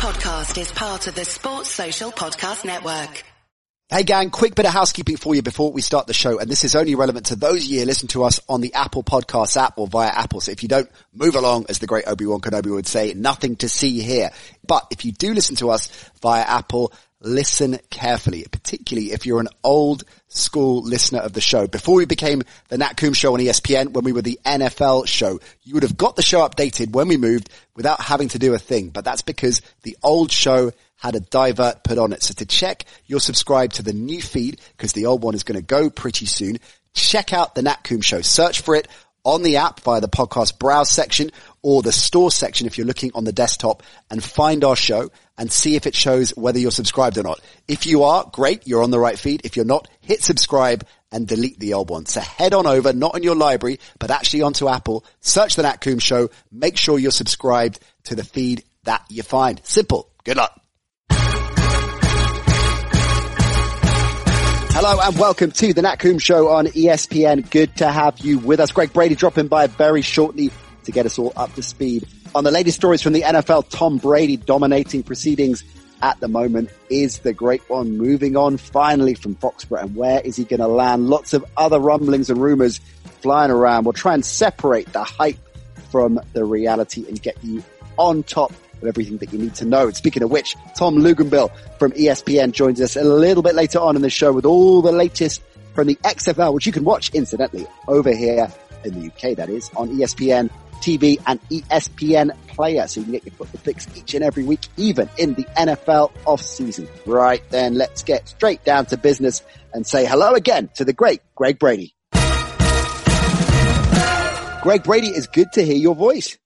podcast is part of the Sports Social Podcast Network. Hey gang, quick bit of housekeeping for you before we start the show. And this is only relevant to those of you listen to us on the Apple Podcasts app or via Apple. So if you don't move along, as the great Obi-Wan Kenobi would say, nothing to see here. But if you do listen to us via Apple, listen carefully, particularly if you're an old school listener of the show. Before we became the Nat Coombs show on ESPN, when we were the NFL show, you would have got the show updated when we moved without having to do a thing. But that's because the old show had a divert put on it. So to check, you're subscribed to the new feed because the old one is going to go pretty soon. Check out the Nat Coombs show. Search for it on the app via the podcast browse section or the store section if you're looking on the desktop and find our show and see if it shows whether you're subscribed or not. If you are, great, you're on the right feed. If you're not, hit subscribe and delete the old one. So head on over, not in your library, but actually onto Apple, search the Nat Coombs show, make sure you're subscribed to the feed that you find. Simple. Good luck. Hello and welcome to the Nat Coombs Show on ESPN. Good to have you with us. Gregg Brady dropping by very shortly to get us all up to speed on the latest stories from the NFL. Tom Brady dominating proceedings at the moment is the great one moving on finally from Foxborough and where is he going to land? Lots of other rumblings and rumors flying around. We'll try and separate the hype from the reality and get you on top of everything that you need to know. And speaking of which, Tom Luginbill from ESPN joins us a little bit later on in the show with all the latest from the XFL, which you can watch incidentally over here in the UK, that is, on ESPN TV and ESPN Player. So you can get your football fix each and every week, even in the NFL off season. Right then, let's get straight down to business and say hello again to the great Gregg Brady. Gregg Brady, it's good to hear your voice.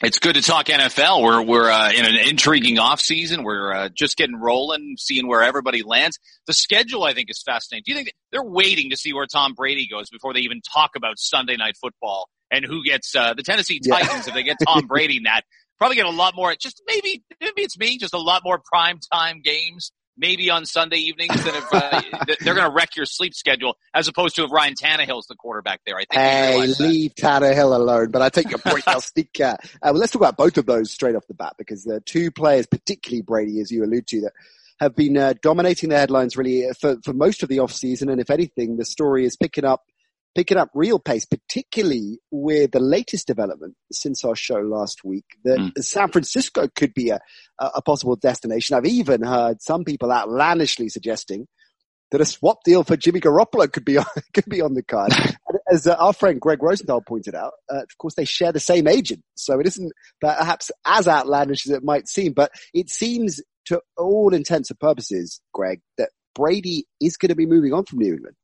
It's good to talk NFL. We're we're uh, in an intriguing off season. We're uh, just getting rolling, seeing where everybody lands. The schedule, I think, is fascinating. Do you think they're waiting to see where Tom Brady goes before they even talk about Sunday Night Football and who gets uh, the Tennessee Titans yeah. if they get Tom Brady in that? Probably get a lot more. Just maybe maybe it's me. Just a lot more prime time games maybe on Sunday evenings than if uh, they're going to wreck your sleep schedule as opposed to if Ryan Tannehill's the quarterback there. I think. Hey, leave that. Tannehill alone. But I take your point, I'll stick. Uh, well, let's talk about both of those straight off the bat because the two players, particularly Brady, as you allude to, that have been uh, dominating the headlines really for, for most of the off season. And if anything, the story is picking up picking up real pace, particularly with the latest development since our show last week that mm. San Francisco could be a, a possible destination. I've even heard some people outlandishly suggesting that a swap deal for Jimmy Garoppolo could be on, could be on the card. As uh, our friend Gregg Rosenthal pointed out, uh, of course they share the same agent, so it isn't perhaps as outlandish as it might seem. But it seems, to all intents and purposes, Gregg, that Brady is going to be moving on from New England.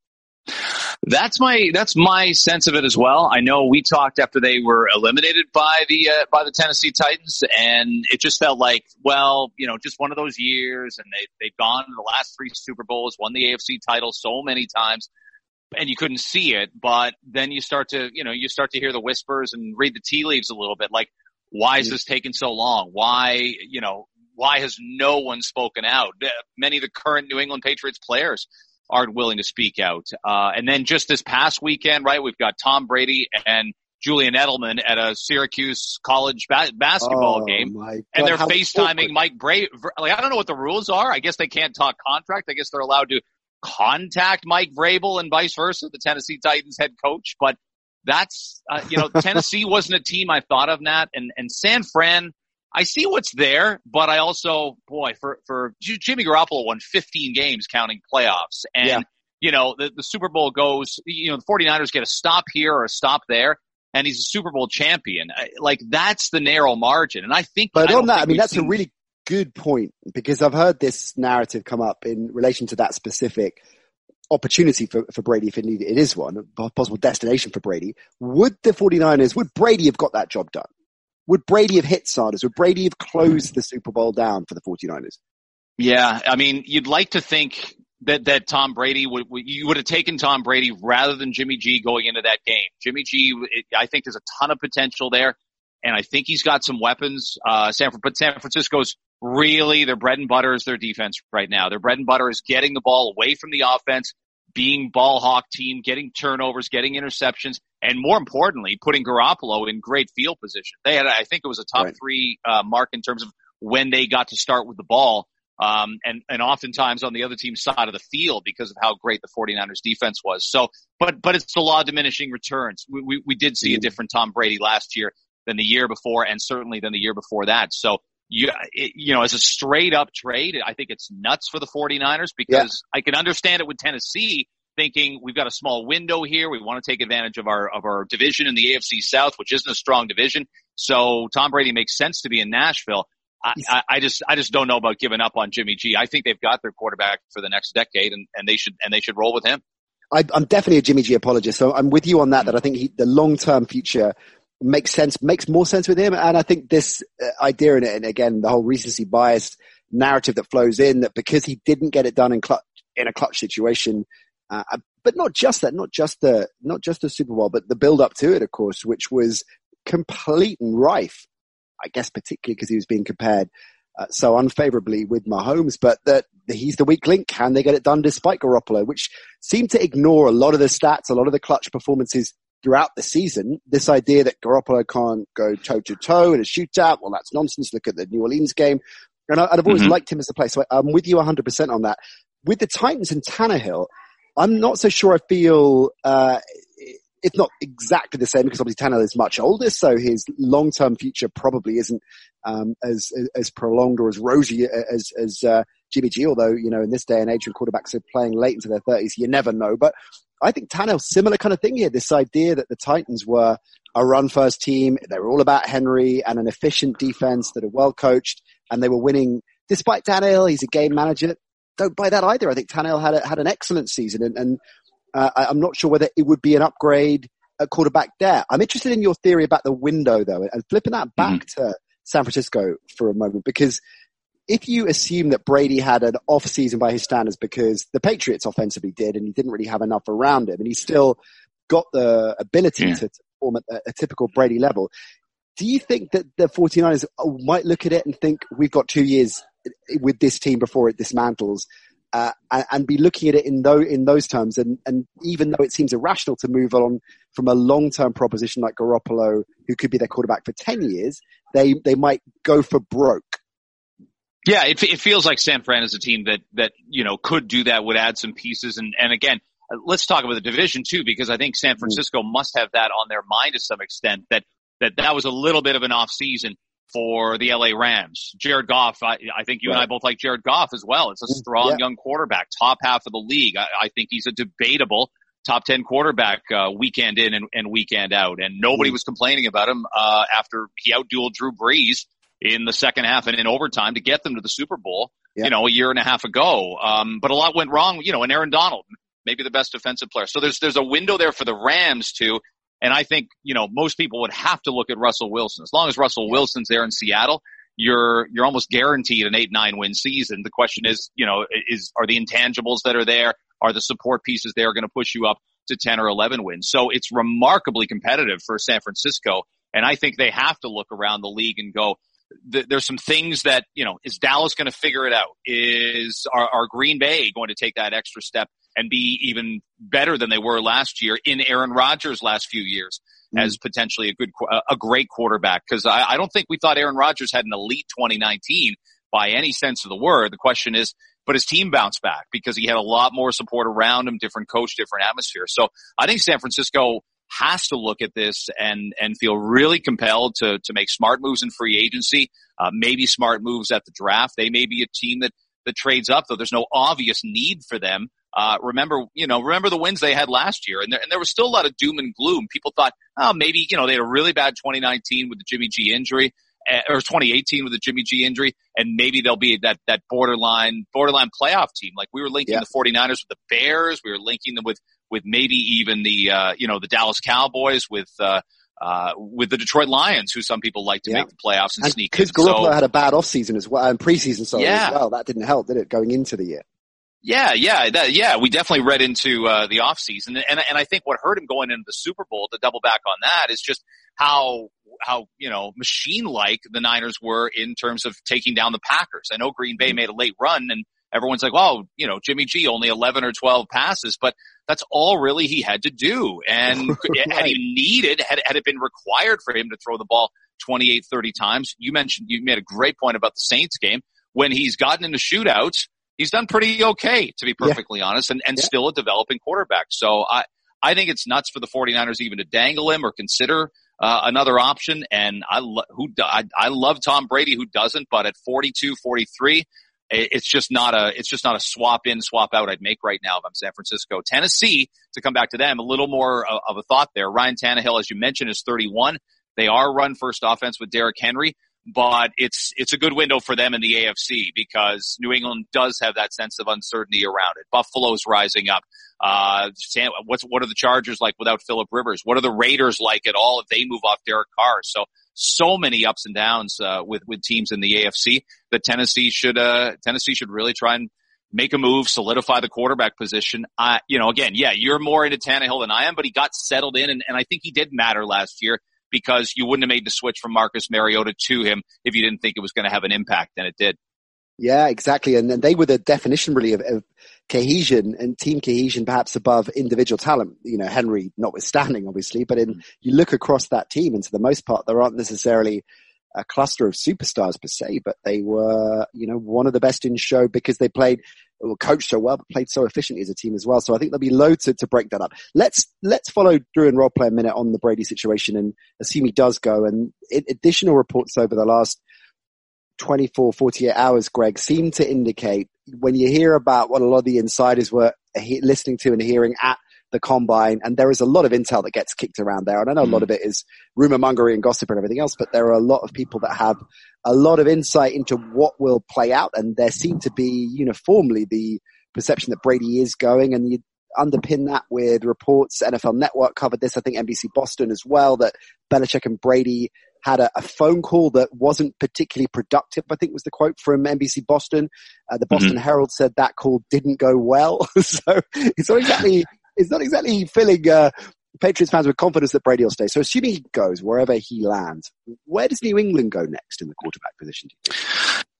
That's my that's my sense of it as well. I know we talked after they were eliminated by the uh, by the Tennessee Titans, and it just felt like, well, you know, just one of those years, and they they've gone to the last three Super Bowls, won the AFC title so many times, and you couldn't see it. But then you start to, you know, you start to hear the whispers and read the tea leaves a little bit, like, why is this taking so long? Why, you know, why has no one spoken out? Many of the current New England Patriots players aren't willing to speak out. Uh, and then just this past weekend, right, we've got Tom Brady and Julian Edelman at a Syracuse college ba- basketball oh, game, and they're FaceTiming Mike Vrabel. Like I don't know what the rules are. I guess they can't talk contract. I guess they're allowed to contact Mike Vrabel and vice versa, the Tennessee Titans head coach. But that's uh, you know Tennessee wasn't a team I thought of, Nat, and and San Fran I see what's there, but I also, boy, for, for Jimmy Garoppolo won 15 games counting playoffs. And, yeah. you know, the, the Super Bowl goes, you know, the 49ers get a stop here or a stop there. And he's a Super Bowl champion. Like that's the narrow margin. And I think, but I on that, I mean, that's seen, a really good point because I've heard this narrative come up in relation to that specific opportunity for, for Brady if indeed it is one, a possible destination for Brady. Would the 49ers, would Brady have got that job done? Would Brady have hit Sanders? Would Brady have closed the Super Bowl down for the 49ers? Yeah, I mean, you'd like to think that that Tom Brady would you would have taken Tom Brady rather than Jimmy G going into that game. Jimmy G, I think, there's a ton of potential there, and I think he's got some weapons. Uh, San, but San Francisco's really their bread and butter is their defense right now. Their bread and butter is getting the ball away from the offense, being ball hawk team, getting turnovers, getting interceptions, and more importantly, putting Garoppolo in great field position. They had, I think it was a top right. three uh, mark in terms of when they got to start with the ball. Um, and, and oftentimes on the other team's side of the field because of how great the 49ers defense was. So, but, but it's the law of diminishing returns. We, we, we did see a mm-hmm. different Tom Brady last year than the year before and certainly than the year before that. So you, it, you know, as a straight up trade, I think it's nuts for the 49ers because yeah. I can understand it with Tennessee thinking we've got a small window here. We want to take advantage of our, of our division in the AFC South, which isn't a strong division. So Tom Brady makes sense to be in Nashville. I, I, just I just don't know about giving up on Jimmy G. I think they've got their quarterback for the next decade, and, and they should and they should roll with him. I, am definitely a Jimmy G apologist, so I'm with you on that. That I think he, the long term future makes sense, makes more sense with him, and I think this uh, idea in it, and again the whole recency bias narrative that flows in that because he didn't get it done in clutch in a clutch situation, uh, but not just that, not just the not just the Super Bowl, but the build up to it, of course, which was complete and rife I guess particularly because he was being compared uh, so unfavorably with Mahomes, but that he's the weak link. Can they get it done despite Garoppolo, which seemed to ignore a lot of the stats, a lot of the clutch performances throughout the season. This idea that Garoppolo can't go toe to toe in a shootout, well, that's nonsense. Look at the New Orleans game. And I, have always mm-hmm. liked him as a player. So I'm with you 100% on that. With the Titans and Tannehill, I'm not so sure I feel, uh, it's not exactly the same because obviously Tannehill is much older, so his long-term future probably isn't um, as as prolonged or as rosy as as uh, Jimmy G. Although you know in this day and age when quarterbacks are playing late into their thirties, you never know. But I think Tannehill similar kind of thing here. This idea that the Titans were a run-first team, they were all about Henry and an efficient defense that are well coached, and they were winning despite Tannehill. He's a game manager. Don't buy that either. I think Tannehill had a, had an excellent season, and, and uh, I, am not sure whether it would be an upgrade at quarterback there. I'm interested in your theory about the window though, and flipping that back mm-hmm. to San Francisco for a moment, because if you assume that Brady had an off season by his standards because the Patriots offensively did and he didn't really have enough around him and he still got the ability yeah. to, perform at a, a typical Brady level, do you think that the 49ers might look at it and think we've got two years with this team before it dismantles uh, and, and, be looking at it in those in those terms. And, and even though it seems irrational to move on from a long term proposition like Garoppolo, who could be their quarterback for ten years, they they might go for broke. Yeah, it, it feels like San Fran is a team that that you know could do that, would add some pieces, and and again. Let's talk about the division too, because I think San mm. Francisco must have that on their mind to some extent. That that that was a little bit of an off season for the LA Rams. Jared Goff, I, I think you right. and I both like Jared Goff as well. It's a mm, strong yeah. young quarterback, top half of the league. I, I think he's a debatable top 10 quarterback uh, weekend in and, and, weekend out. And nobody mm. was complaining about him uh, after he outdueled Drew Brees in the second half and in overtime to get them to the Super Bowl, yeah. you know, a year and a half ago. Um, but a lot went wrong, you know, and Aaron Donald, maybe the best defensive player. So there's, there's a window there for the Rams too. And I think, you know, most people would have to look at Russell Wilson. As long as Russell Wilson's there in Seattle, you're, you're almost guaranteed an eight, nine win season. The question is, you know, is, are the intangibles that are there, are the support pieces there going to push you up to 10 or 11 wins? So it's remarkably competitive for San Francisco. And I think they have to look around the league and go, there's some things that, you know, is Dallas going to figure it out? Is, are, are Green Bay going to take that extra step and be even better than they were last year in Aaron Rodgers' last few years mm. as potentially a good, a great quarterback. Cause I, I don't think we thought Aaron Rodgers had an elite 2019 by any sense of the word. The question is, but his team bounced back because he had a lot more support around him, different coach, different atmosphere. So I think San Francisco has to look at this and and feel really compelled to to make smart moves in free agency, uh, maybe smart moves at the draft. They may be a team that that trades up, though. There's no obvious need for them. Uh, remember, you know, remember the wins they had last year, and there, and there was still a lot of doom and gloom. People thought, oh, maybe you know they had a really bad 2019 with the Jimmy G injury, or 2018 with the Jimmy G injury, and maybe they'll be that that borderline borderline playoff team. Like we were linking yeah. the 49ers with the Bears, we were linking them with with maybe even the uh, you know the Dallas Cowboys with. Uh, uh, with the Detroit Lions, who some people like to yeah. make the playoffs and, and sneak Because Garoppolo so, had a bad offseason as well, and preseason sorry yeah. as well. That didn't help, did it, going into the year? Yeah, yeah, that, yeah. We definitely read into uh, the offseason. and and I think what hurt him going into the Super Bowl to double back on that is just how how you know machine like the Niners were in terms of taking down the Packers. I know Green Bay made a late run, and everyone's like, "Well, you know, Jimmy G only eleven or twelve passes," but that's all really he had to do. And right. had he needed, had had it been required for him to throw the ball 28, 30 times. You mentioned, you made a great point about the Saints game. When he's gotten into shootouts, he's done pretty okay, to be perfectly yeah. honest, and, and yeah. still a developing quarterback. So I, I think it's nuts for the 49ers even to dangle him or consider uh, another option. And I, lo- who, I, I love Tom Brady who doesn't, but at 42, 43, it's just not a it's just not a swap in swap out I'd make right now if I'm San Francisco. Tennessee to come back to them a little more of a thought there. Ryan Tannehill, as you mentioned, is 31. They are run first offense with Derrick Henry, but it's it's a good window for them in the AFC because New England does have that sense of uncertainty around it. Buffalo's rising up. Uh, what's what are the Chargers like without Philip Rivers? What are the Raiders like at all if they move off Derek Carr? So so many ups and downs uh, with with teams in the AFC that Tennessee should uh, Tennessee should really try and make a move, solidify the quarterback position. Uh, you know, again, yeah, you're more into Tannehill than I am, but he got settled in, and, and I think he did matter last year because you wouldn't have made the switch from Marcus Mariota to him if you didn't think it was going to have an impact, and it did. Yeah, exactly. And, and they were the definition really of, of, cohesion and team cohesion, perhaps above individual talent, you know, Henry notwithstanding, obviously, but in, mm-hmm. you look across that team and for the most part, there aren't necessarily a cluster of superstars per se, but they were, you know, one of the best in show because they played, coached so well, but played so efficiently as a team as well. So I think there'll be loads to, to break that up. Let's, let's follow Drew and Rob play a minute on the Brady situation and assume he does go and additional reports over the last 24, 48 hours, Gregg, seem to indicate when you hear about what a lot of the insiders were listening to and hearing at the combine, and there is a lot of intel that gets kicked around there. And I know mm. a lot hmm. of it is rumor mongering and gossip and everything else, but there are a lot of people that have a lot of insight into what will play out. And there seem to be uniformly the perception that Brady is going and you underpin that with reports. NFL Network covered this. I think NBC Boston as well, that Belichick and Brady had a, a, phone call that wasn't particularly productive. I think was the quote from NBC Boston. Uh, the Boston mm-hmm. Herald said that call didn't go well. so it's not exactly it's not exactly filling uh, Patriots fans with confidence that Brady will stay. So assuming he goes wherever he lands, where does New England go next in the quarterback position?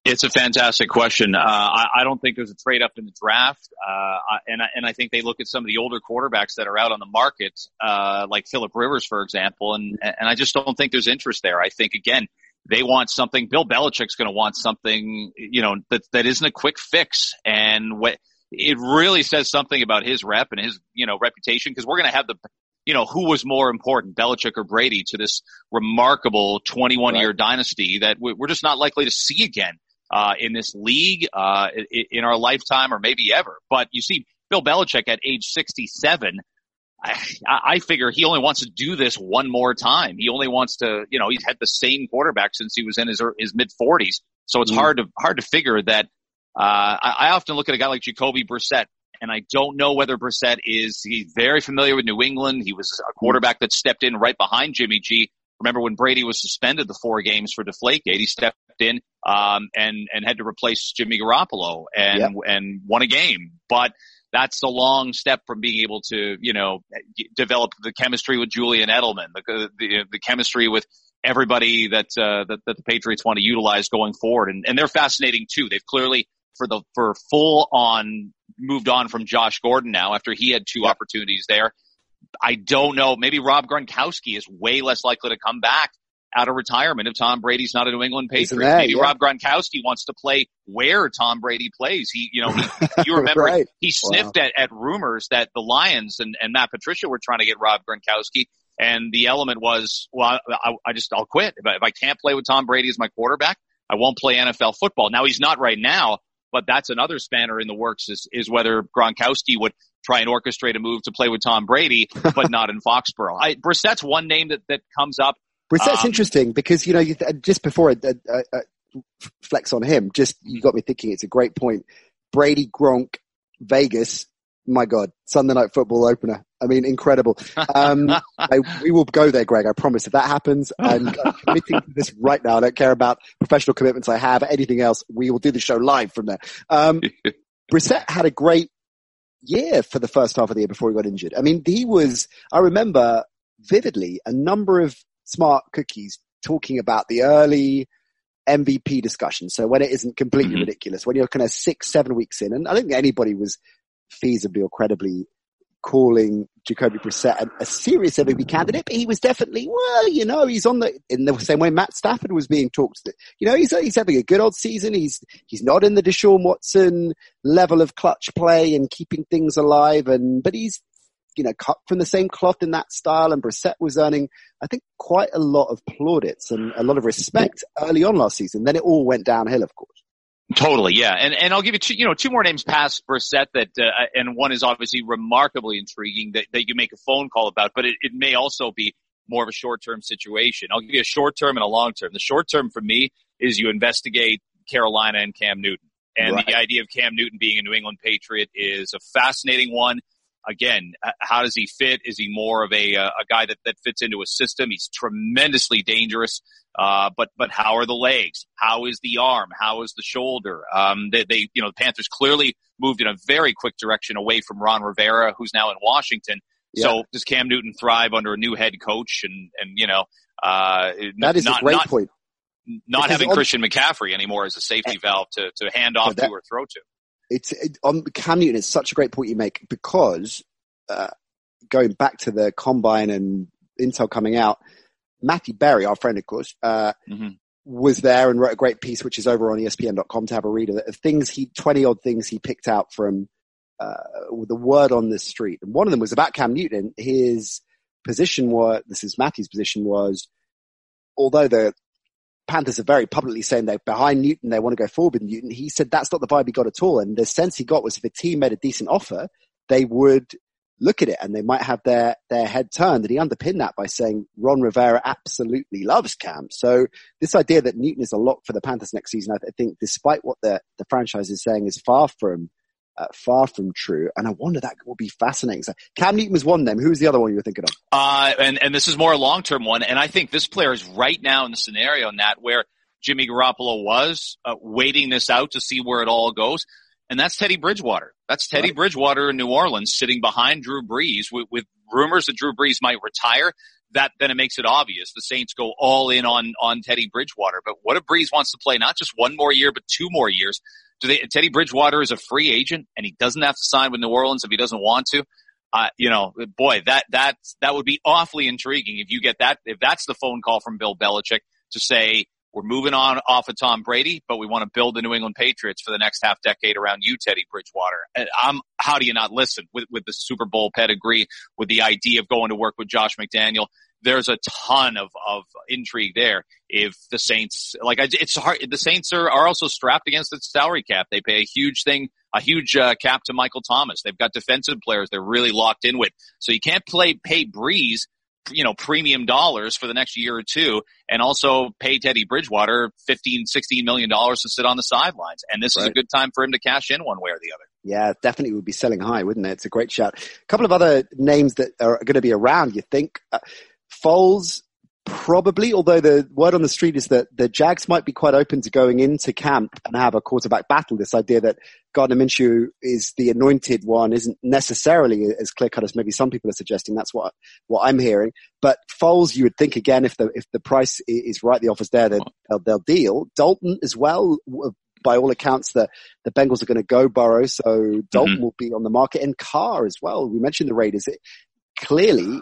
It's a fantastic question. Uh, I, I, don't think there's a trade up in the draft, uh, and I, and I think they look at some of the older quarterbacks that are out on the market, uh, like Philip Rivers, for example, and and I just don't think there's interest there. I think again they want something. Bill Belichick's going to want something, you know, that that isn't a quick fix, and what it really says something about his rep and his you know reputation because we're going to have the you know, who was more important, Belichick or Brady, to this remarkable 21 year right. dynasty that we're just not likely to see again uh, in this league uh, in our lifetime or maybe ever. But you see, Bill Belichick at age 67, I, I figure he only wants to do this one more time. He only wants to, you know, he's had the same quarterback since he was in his his mid 40s. So it's mm. hard to hard to figure that. Uh, I, I often look at a guy like Jacoby Brissett, and I don't know whether Brissett is he's very familiar with New England. He was a quarterback that stepped in right behind Jimmy G. Remember when Brady was suspended the four games for Deflategate? He stepped in um, and and had to replace Jimmy Garoppolo and yep. and won a game. But that's a long step from being able to you know develop the chemistry with Julian Edelman, the the, the chemistry with everybody that, uh, that that the Patriots want to utilize going forward, and and they're fascinating too. They've clearly for the for full on moved on from Josh Gordon now after he had two yep. opportunities there. I don't know. Maybe Rob Gronkowski is way less likely to come back out of retirement if Tom Brady's not a New England Patriot. That, Maybe yeah. Rob Gronkowski wants to play where Tom Brady plays. He, you know, he, you remember right. he sniffed wow. at, at rumors that the Lions and, and Matt Patricia were trying to get Rob Gronkowski. And the element was, well, I, I just, I'll quit. If I, if I can't play with Tom Brady as my quarterback, I won't play NFL football. Now he's not right now, but that's another spanner in the works is, is whether Gronkowski would try and orchestrate a move to play with Tom Brady, but not in Foxborough. I, Brissett's one name that, that comes up. Brissett's um, interesting because, you know, you, just before I, I, I flex on him, just you got me thinking it's a great point. Brady, Gronk, Vegas, my God, Sunday night football opener. I mean, incredible. Um, I, we will go there, Gregg. I promise. If that happens, I'm, I'm committing to this right now. I don't care about professional commitments I have, anything else. We will do the show live from there. Um, Brissett had a great year for the first half of the year before he got injured. I mean, he was, I remember vividly a number of smart cookies talking about the early MVP discussion. So when it isn't completely mm-hmm. ridiculous, when you're kind of six, seven weeks in, and I don't think anybody was feasibly or credibly calling Jacoby Brissett a, serious MVP candidate, but he was definitely, well, you know, he's on the, in the same way Matt Stafford was being talked to. You know, he's, he's having a good old season. He's, he's not in the Deshaun Watson level of clutch play and keeping things alive. And, but he's, you know, cut from the same cloth in that style. And Brissett was earning, I think, quite a lot of plaudits and a lot of respect early on last season. Then it all went downhill, of course. Totally, yeah, and and I'll give you two, you know two more names past Brissett that, uh, and one is obviously remarkably intriguing that, that you make a phone call about, but it, it may also be more of a short term situation. I'll give you a short term and a long term. The short term for me is you investigate Carolina and Cam Newton, and right. the idea of Cam Newton being a New England Patriot is a fascinating one again, how does he fit? Is he more of a uh, a guy that that fits into a system? He's tremendously dangerous. Uh, but but how are the legs? How is the arm? How is the shoulder? Um, they, they you know the Panthers clearly moved in a very quick direction away from Ron Rivera, who's now in Washington. Yeah. So does Cam Newton thrive under a new head coach? And and you know uh, that is not, a great not, point. Not because having Christian McCaffrey anymore as a safety valve to to hand off that, to or throw to it's it, on Cam Newton. It's such a great point you make because uh, going back to the combine and Intel coming out, Matthew Berry, our friend, of course, uh, mm-hmm. was there and wrote a great piece, which is over on ESPN.com to have a read of it. Things he, 20 odd things he picked out from, uh, the word on the street. And one of them was about Cam Newton. His position was, this is Matthew's position was, although the Panthers are very publicly saying they're behind Newton, they want to go forward with Newton. He said that's not the vibe he got at all. And the sense he got was if a team made a decent offer, they would look at it and they might have their, their head turned. And he underpinned that by saying Ron Rivera absolutely loves Cam. So this idea that Newton is a lock for the Panthers next season, I, think despite what the, the franchise is saying is far from, uh, far from true. And I wonder that will be fascinating. So Cam Newton was one of them. Who's the other one you were thinking of? Uh, and, and this is more a long-term one. And I think this player is right now in the scenario in that where Jimmy Garoppolo was uh, waiting this out to see where it all goes and that's Teddy Bridgewater. That's Teddy right. Bridgewater in New Orleans sitting behind Drew Brees with, with rumors that Drew Brees might retire. That then it makes it obvious the Saints go all in on on Teddy Bridgewater. But what if Brees wants to play not just one more year but two more years? Do they? Teddy Bridgewater is a free agent and he doesn't have to sign with New Orleans if he doesn't want to. Uh, you know, boy, that that that would be awfully intriguing if you get that. If that's the phone call from Bill Belichick to say, we're moving on off of Tom Brady, but we want to build the New England Patriots for the next half decade around you, Teddy Bridgewater. And I'm, how do you not listen with, with the Super Bowl pedigree, with the idea of going to work with Josh McDaniel? There's a ton of, of intrigue there. If the Saints, like, it's hard, the Saints are, are also strapped against the salary cap. They pay a huge thing, a huge uh, cap to Michael Thomas. They've got defensive players they're really locked in with. So you can't play, pay Brees you know, premium dollars for the next year or two and also pay Teddy Bridgewater 15, 16 million dollars to sit on the sidelines. And this right. is a good time for him to cash in one way or the other. Yeah, definitely would be selling high, wouldn't it? It's a great shout. A couple of other names that are going to be around, you think? Uh, Foles Probably, although the word on the street is that the Jags might be quite open to going into camp and have a quarterback battle. This idea that Gardner Minshew is the anointed one isn't necessarily as clear cut as maybe some people are suggesting. That's what what I'm hearing. But Foles, you would think again, if the if the price is right, the offer's there, they'll, they'll deal. Dalton as well. By all accounts, the the Bengals are going to go Burrow, so Dalton mm-hmm. will be on the market, and Carr as well. We mentioned the Raiders. It, clearly,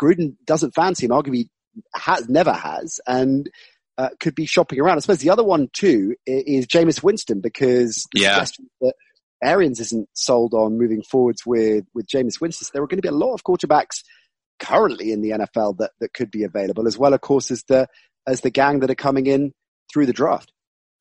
Gruden doesn't fancy him. Arguably, has never has, and uh, could be shopping around. I suppose the other one too is Jameis Winston because the yeah. suggestion that Arians isn't sold on moving forwards with with Jameis Winston. So there are going to be a lot of quarterbacks currently in the NFL that that could be available, as well, of course, as the as the gang that are coming in through the draft.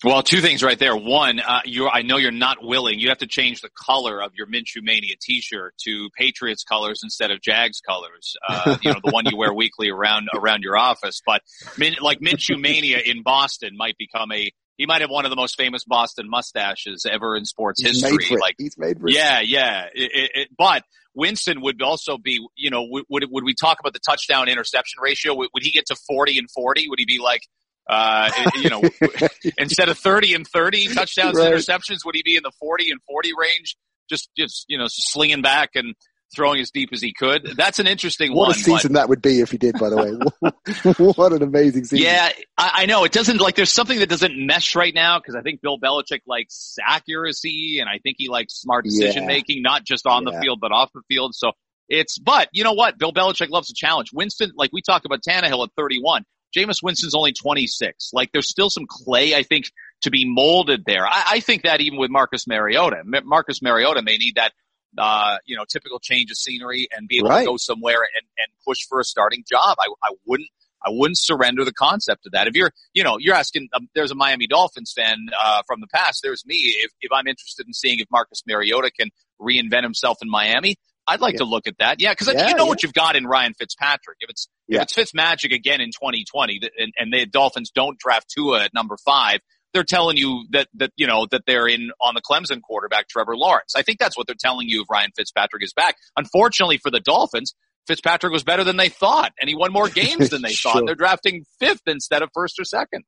Well, two things right there. One, uh, you I know you're not willing. You have to change the color of your Minshew Mania T-shirt to Patriots colors instead of Jags colors. Uh, you know, the one you wear weekly around around your office. But min, like Minshew Mania in Boston might become a. He might have one of the most famous Boston mustaches ever in sports He's history. like He's made for Yeah, yeah. It, it, it, but Winston would also be. You know, would would we talk about the touchdown interception ratio? Would, would he get to forty and forty? Would he be like? Uh, you know, instead of 30 and 30 touchdowns right. and interceptions, would he be in the 40 and 40 range? Just, just, you know, slinging back and throwing as deep as he could. That's an interesting what one. What a season but, that would be if he did, by the way. what an amazing season. Yeah, I, I, know. It doesn't, like, there's something that doesn't mesh right now because I think Bill Belichick likes accuracy and I think he likes smart decision yeah. making, not just on yeah. the field, but off the field. So It's, but you know what? Bill Belichick loves a challenge. Winston, like we talk about Tannehill at 31. Jameis Winston's only 26. Like there's still some clay, I think, to be molded there. I, I think that even with Marcus Mariota, Marcus Mariota may need that, uh, you know, typical change of scenery and be able right. to go somewhere and, and push for a starting job. I, I wouldn't, I wouldn't surrender the concept of that. If you're, you know, you're asking, um, there's a Miami Dolphins fan, uh, from the past. There's me. If, if I'm interested in seeing if Marcus Mariota can reinvent himself in Miami, I'd like yeah. to look at that. Yeah, because yeah, you know yeah. what you've got in Ryan Fitzpatrick. If it's if it's Fitzmagic again in 2020, and, and the Dolphins don't draft Tua at number five, they're telling you that that you know that they're in on the Clemson quarterback Trevor Lawrence. I think that's what they're telling you if Ryan Fitzpatrick is back. Unfortunately for the Dolphins, Fitzpatrick was better than they thought, and he won more games than they sure. thought. They're drafting fifth instead of first or second.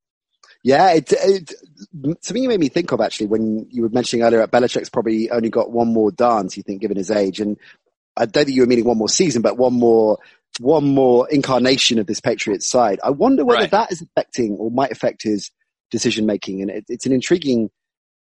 Yeah, it, it, something you made me think of actually when you were mentioning earlier that Belichick's probably only got one more dance, you think, given his age. And I don't think you were meaning one more season, but one more, one more incarnation of this Patriots side. I wonder whether right. that is affecting or might affect his decision making. And it, it's an intriguing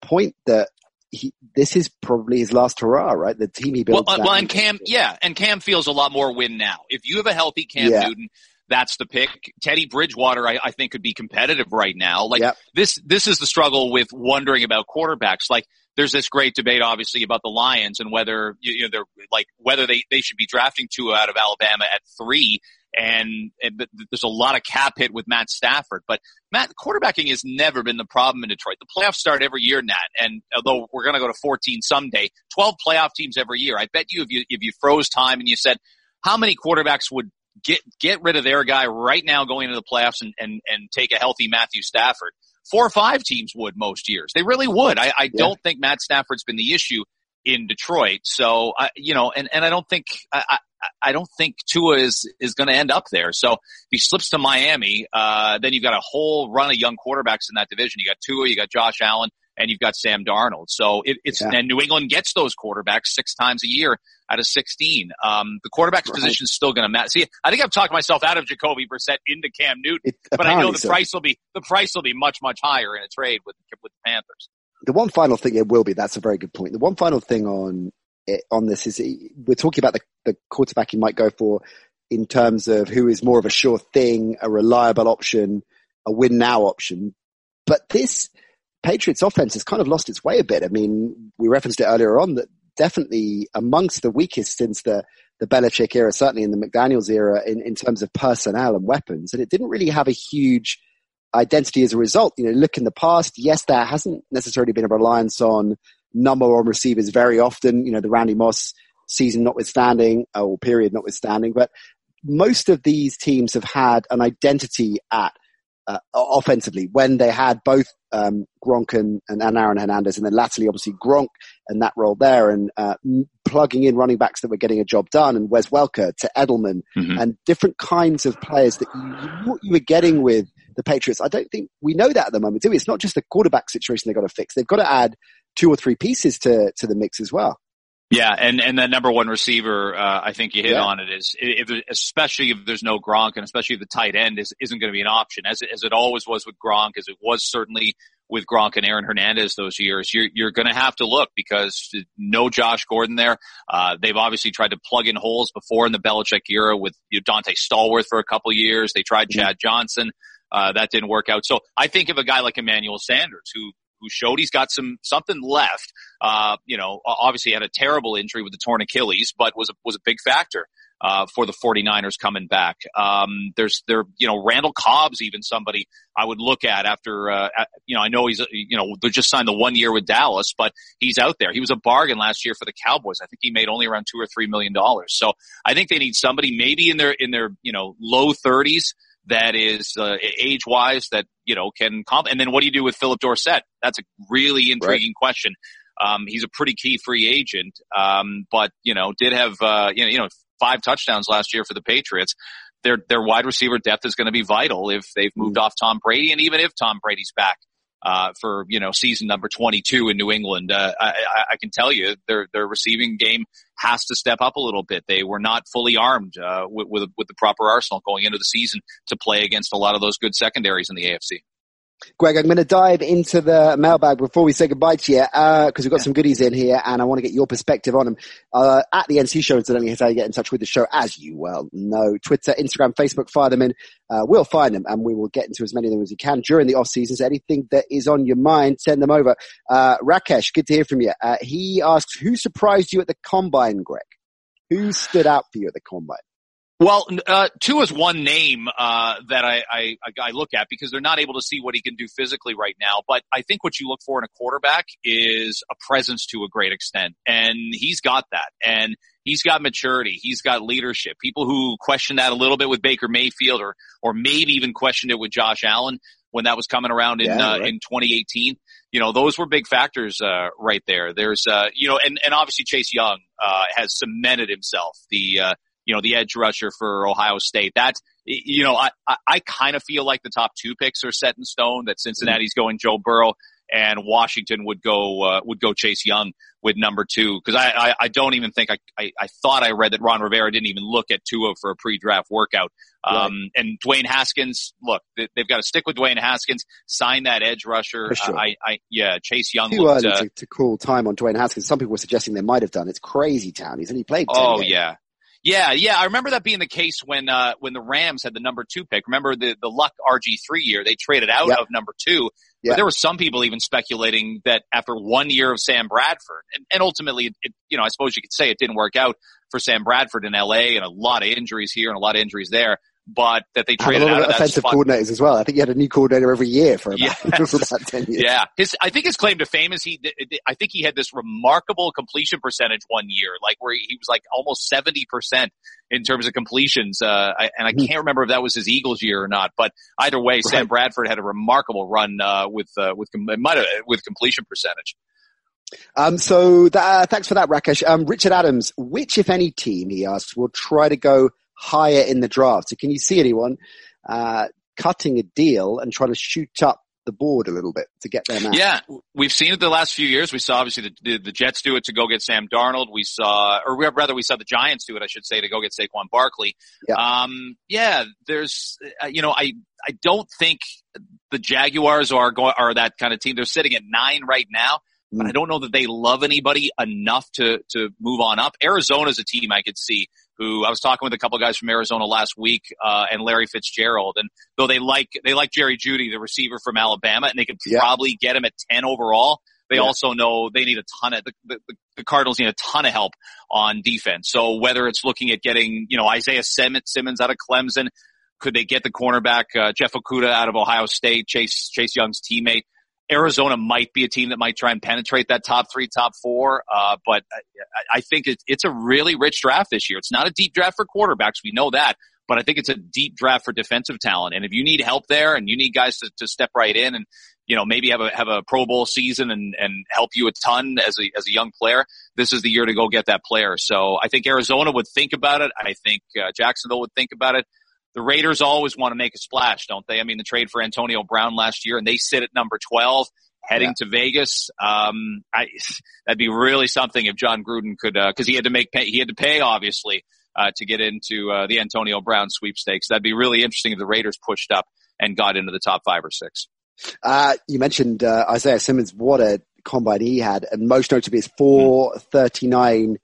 point that he, this is probably his last hurrah, right? The team he built. Well, uh, well, and Cam, yeah, and Cam feels a lot more win now. If you have a healthy Cam yeah. Newton, that's the pick. Teddy Bridgewater, I, I think, could be competitive right now. Like yep. this, this is the struggle with wondering about quarterbacks. Like there's this great debate, obviously, about the Lions and whether you know they're like whether they they should be drafting Tua out of Alabama at three. And, and there's a lot of cap hit with Matt Stafford, but Matt quarterbacking has never been the problem in Detroit. The playoffs start every year, Nat, and although we're going to go to 14 someday, 12 playoff teams every year. I bet you if you if you froze time and you said how many quarterbacks would get get rid of their guy right now going into the playoffs and and, and take a healthy Matthew Stafford four or five teams would most years. They really would. I, I yeah. don't think Matt Stafford's been the issue in Detroit. So, I, you know, and, and I don't think, I, I, I don't think Tua is, is going to end up there. So if he slips to Miami, uh, then you've got a whole run of young quarterbacks in that division. You got Tua, you got Josh Allen, and you've got Sam Darnold. So it, it's, yeah. and New England gets those quarterbacks six times a year out of 16. Um, the quarterback's right. position is still going to matter. See, I think I've talked myself out of Jacoby Brissett into Cam Newton, it, but I know the so. price will be, the price will be much, much higher in a trade with, with the Panthers. The one final thing it will be, that's a very good point. The one final thing on it, on this is we're talking about the, the quarterback you might go for in terms of who is more of a sure thing, a reliable option, a win now option. But this Patriots offense has kind of lost its way a bit. I mean, we referenced it earlier on that definitely amongst the weakest since the, the Belichick era, certainly in the McDaniels era in, in terms of personnel and weapons. And it didn't really have a huge identity as a result. You know, look in the past, yes, there hasn't necessarily been a reliance on number one receivers very often, you know, the Randy Moss season notwithstanding or period notwithstanding, but most of these teams have had an identity at uh, offensively when they had both um, Gronk and, and, Aaron Hernandez, and then latterly, obviously, Gronk and that role there, and uh, plugging in running backs that were getting a job done, and Wes Welker to Edelman, mm-hmm. and different kinds of players that you, what you were getting with the Patriots. I don't think we know that at the moment, do we? It's not just the quarterback situation they've got to fix. They've got to add two or three pieces to, to the mix as well. Yeah, and and the number one receiver, uh, I think you hit yeah. on it is if especially if there's no Gronk, and especially if the tight end is isn't going to be an option, as as it always was with Gronk, as it was certainly with Gronk and Aaron Hernandez those years. You're you're going to have to look because no Josh Gordon there. Uh, they've obviously tried to plug in holes before in the Belichick era with you know, Donté Stallworth for a couple years. They tried mm-hmm. Chad Johnson. Uh, that didn't work out. So I think of a guy like Emmanuel Sanders who who showed he's got some something left. Uh, you know, obviously had a terrible injury with the torn Achilles, but was a, was a big factor. Uh, for the 49ers coming back. Um, there's there, you know, Randall Cobb's even somebody I would look at after, uh, at, you know, I know he's, you know, they just signed the one year with Dallas, but he's out there. He was a bargain last year for the Cowboys. I think he made only around two or three million dollars. So I think they need somebody maybe in their, in their, you know, low thirties that is uh, age wise that you know can comp. And then what do you do with Philip Dorsett? That's a really intriguing right. question. Um, he's a pretty key free agent, um, but you know did have uh, you know you know five touchdowns last year for the Patriots. Their their wide receiver depth is going to be vital if they've moved mm. off Tom Brady, and even if Tom Brady's back uh, for you know season number 22 in New England. Uh, I, I, can tell you their their receiving game has to step up a little bit. They were not fully armed uh, with, with, with the proper arsenal going into the season to play against a lot of those good secondaries in the AFC. Gregg, I'm going to dive into the mailbag before we say goodbye to you, because uh, we've got some goodies in here and I want to get your perspective on them. Uh, at the NC show, incidentally, is how you get in touch with the show, as you well know. Twitter, Instagram, Facebook, fire them in. Uh, we'll find them and we will get into as many of them as we can during the off seasons. Anything that is on your mind, send them over. Uh, Rakesh, good to hear from you. Uh, he asks, who surprised you at the combine, Gregg? Who stood out for you at the combine? Well, uh, Tua is one name uh, that I, I, I look at because they're not able to see what he can do physically right now. But I think what you look for in a quarterback is a presence to a great extent, and he's got that. And he's got maturity, he's got leadership. People who question that a little bit with Baker Mayfield, or or maybe even questioned it with Josh Allen when that was coming around in yeah, uh, in 2018. You know, those were big factors uh, right there. There's uh, you know, and and obviously Chase Young uh, has cemented himself. The uh, you know, the edge rusher for Ohio State. That, you know, I, I, I kind of feel like the top two picks are set in stone that Cincinnati's going Joe Burrow and Washington would go, uh, would go Chase Young with number two. Cause I, I, I don't even think I, I, I, thought I read that Ron Rivera didn't even look at Tua for a pre-draft workout. Um, right. and Dwayne Haskins, look, they, have got to stick with Dwayne Haskins, sign that edge rusher. Sure. I, I, yeah, Chase Young Too looked, early uh, to, to, call time on Dwayne Haskins. Some people were suggesting they might have done. It's crazy town. He's only played. oh games. yeah. Yeah, yeah, I remember that being the case when uh, when the Rams had the number two pick. Remember the the Luck RG three year? They traded out yep. of number two. Yep. But there were some people even speculating that after one year of Sam Bradford, and, and ultimately, it, you know, I suppose you could say it didn't work out for Sam Bradford in LA, and a lot of injuries here and a lot of injuries there but that they traded out of offensive coordinators as well. I think he had a new coordinator every year for about, yes. for about 10 years. Yeah. His, I think his claim to fame is he, I think he had this remarkable completion percentage one year, like where he, was like almost 70% in terms of completions. Uh, and I mm-hmm. can't remember if that was his Eagles year or not, but either way, right. Sam Bradford had a remarkable run, uh, with, uh, with, might have, with completion percentage. Um, so that, uh, thanks for that, Rakesh. Um, Richard Adams, which, if any team, he asks, will try to go higher in the draft. So can you see anyone uh, cutting a deal and trying to shoot up the board a little bit to get there now? Yeah, we've seen it the last few years. We saw obviously the, the, the, Jets do it to go get Sam Darnold. We saw, or rather, we saw the Giants do it, I should say, to go get Saquon Barkley. Yeah. Um, yeah, there's, uh, you know, I I don't think the Jaguars are going are that kind of team. They're sitting at nine right now. But mm. I don't know that they love anybody enough to to move on up. Arizona's a team I could see who I was talking with a couple guys from Arizona last week, uh, and Larry Fitzgerald. And though they like, they like Jerry Jeudy, the receiver from Alabama, and they could yeah. probably get him at 10 overall. They yeah. also know they need a ton of, the, the, the, Cardinals need a ton of help on defense. So whether it's looking at getting, you know, Isaiah Simmons out of Clemson, could they get the cornerback, uh, Jeff Okudah out of Ohio State, Chase, Chase Young's teammate? Arizona might be a team that might try and penetrate that top three, top four. Uh, but I, I think it, it's a really rich draft this year. It's not a deep draft for quarterbacks. We know that, but I think it's a deep draft for defensive talent. And if you need help there and you need guys to, to step right in and, you know, maybe have a, have a Pro Bowl season and, and help you a ton as a, as a young player, this is the year to go get that player. So I think Arizona would think about it. I think uh, Jacksonville would think about it the Raiders always want to make a splash, don't they? I mean, the trade for Antonio Brown last year, and they sit at number 12 heading yeah. to Vegas. Um, I, that'd be really something if Jon Gruden could, uh, cause he had to make pay, he had to pay obviously, uh, to get into, uh, the Antonio Brown sweepstakes. That'd be really interesting if the Raiders pushed up and got into the top five or six. Uh, you mentioned, uh, Isaiah Simmons. What a combine he had and most notably his 439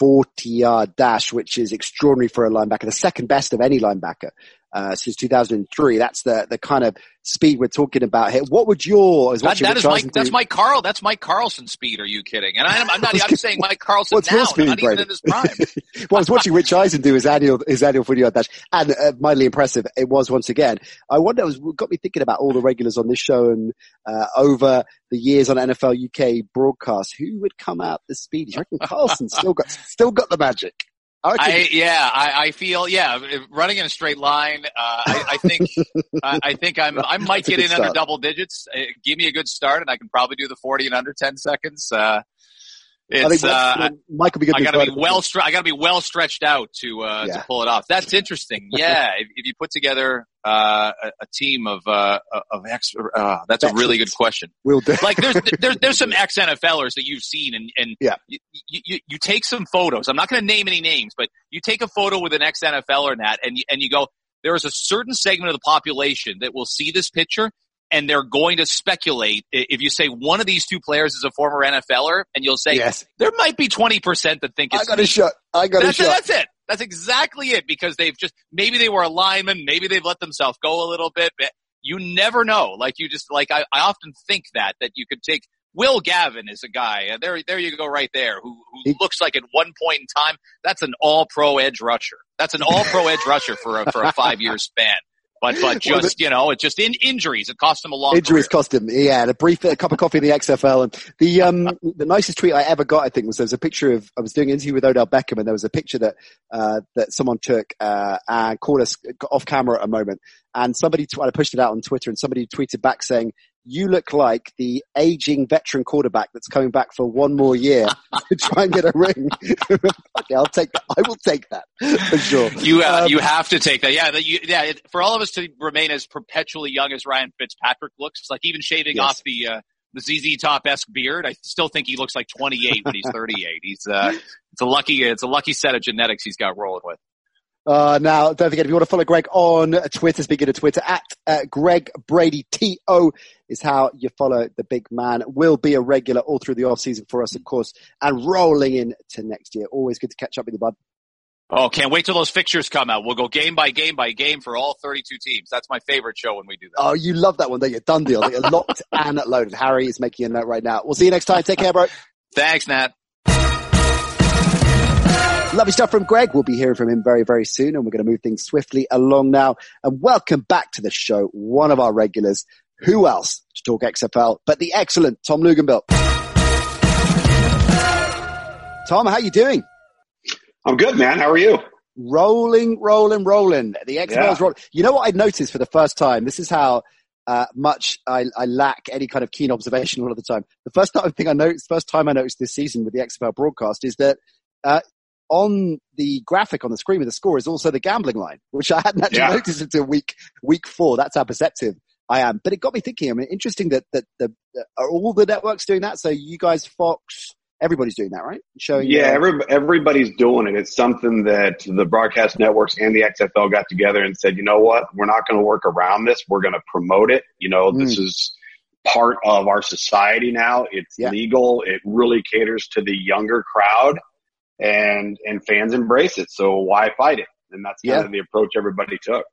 40 yard dash, which is extraordinary for a linebacker, the second best of any linebacker uh, since 2003. That's the the kind of speed we're talking about here. What would your that, that is Mike, that's Mike Carl that's Mike Carlson speed? Are you kidding? And I'm, I'm not. I'm saying Mike Carlson What's now, speed, not even in his prime. well, I was watching Rich Eisen do his annual his annual 40 yard dash, and uh, mildly impressive it was once again. I wonder. It was got me thinking about all the regulars on this show and uh, over the years on NFL UK broadcast. Who would come out the speed? You reckon Carlson still got still got the magic? I, yeah, I, I, feel yeah. Running in a straight line, uh, I, I, think I think I'm I might get in start. under double digits. Uh, give me a good start, and I can probably do the forty in under ten seconds. Uh, it's, uh, Mike will be good. I gotta be well. Stre- I gotta be well stretched out to uh, yeah. to pull it off. That's interesting. Yeah, if, if, you put together uh, a, a, team of uh, of ex, uh, that's a really good question. We'll do. like there's there's there's some ex NFLers that you've seen, and and yeah. you, you, you take some photos. I'm not going to name any names, but you take a photo with an ex NFLer in that, and you, and you go, there is a certain segment of the population that will see this picture and they're going to speculate. If you say one of these two players is a former NFLer, and you'll say Yes. there might be twenty percent that think I got me. a shot. I got That's a it. That's it. That's exactly it. Because they've just maybe they were a lineman, maybe they've let themselves go a little bit. But you never know. Like you just like I, I often think that that you could take. Will Gavin is a guy. Uh, there, there you go, right there. Who, who He- looks like at one point in time that's an All-Pro edge rusher. That's an All-Pro edge rusher for a for a five-year span. But but Well, just you know, it's just in injuries. It cost him a long Injuries career. cost him. Yeah, and a brief a cup of coffee in the XFL. And the um the nicest tweet I ever got, I think, was there was a picture of I was doing an interview with Odell Beckham, and there was a picture that uh that someone took uh and called us off camera at a moment, and somebody t- I pushed it out on Twitter, and somebody tweeted back saying. You look like the aging veteran quarterback that's coming back for one more year to try and get a ring. okay, I'll take that. I will take that for sure. You uh, Um, you have to take that. Yeah, that you, yeah. It, for all of us to remain as perpetually young as Ryan Fitzpatrick looks, like even shaving Yes. off the uh, the ZZ Top esque beard, I still think he looks like 28 when he's 38. He's uh, it's a lucky it's a lucky set of genetics he's got rolling with. Uh, now, don't forget, if you want to follow Gregg on Twitter, speaking of Twitter, at uh, Gregg Brady TO is how you follow the big man. Will be a regular all through the off season for us, of course, and rolling into next year. Always good to catch up with you, bud. Oh, can't wait till those fixtures come out. We'll go game by game by game for all 32 teams. That's my favorite show when we do that. Oh, you love that one, don't you? Done deal. You're locked and loaded. Harry is making a note right now. We'll see you next time. Take care, bro. Thanks, Nat. Lovely stuff from Gregg. We'll be hearing from him very, very soon, and we're going to move things swiftly along now. And welcome back to the show, one of our regulars. Who else to talk XFL but the excellent Tom Lugenbil? Tom, how are you doing? I'm good, man. How are you? Rolling, rolling, rolling. The XFL Yeah. is rolling. You know what I noticed for the first time? This is how uh, much I, I lack any kind of keen observation all of the time. The first time, I think I noticed, first time I noticed this season with the XFL broadcast is that uh, on the graphic on the screen with the score is also the gambling line, which I hadn't actually Yeah. noticed until week week four. That's how perceptive I am. But it got me thinking. I mean, interesting that that the are all the networks doing that. So you guys, Fox, everybody's doing that, right? Showing Yeah, every, everybody's doing it. It's something that the broadcast networks and the XFL got together and said, you know what? We're not going to work around this. We're going to promote it. You know, this hmm. is part of our society now. It's Yeah. legal. It really caters to the younger crowd and, and fans embrace it. So why fight it? And that's kind Yeah. of the approach everybody took.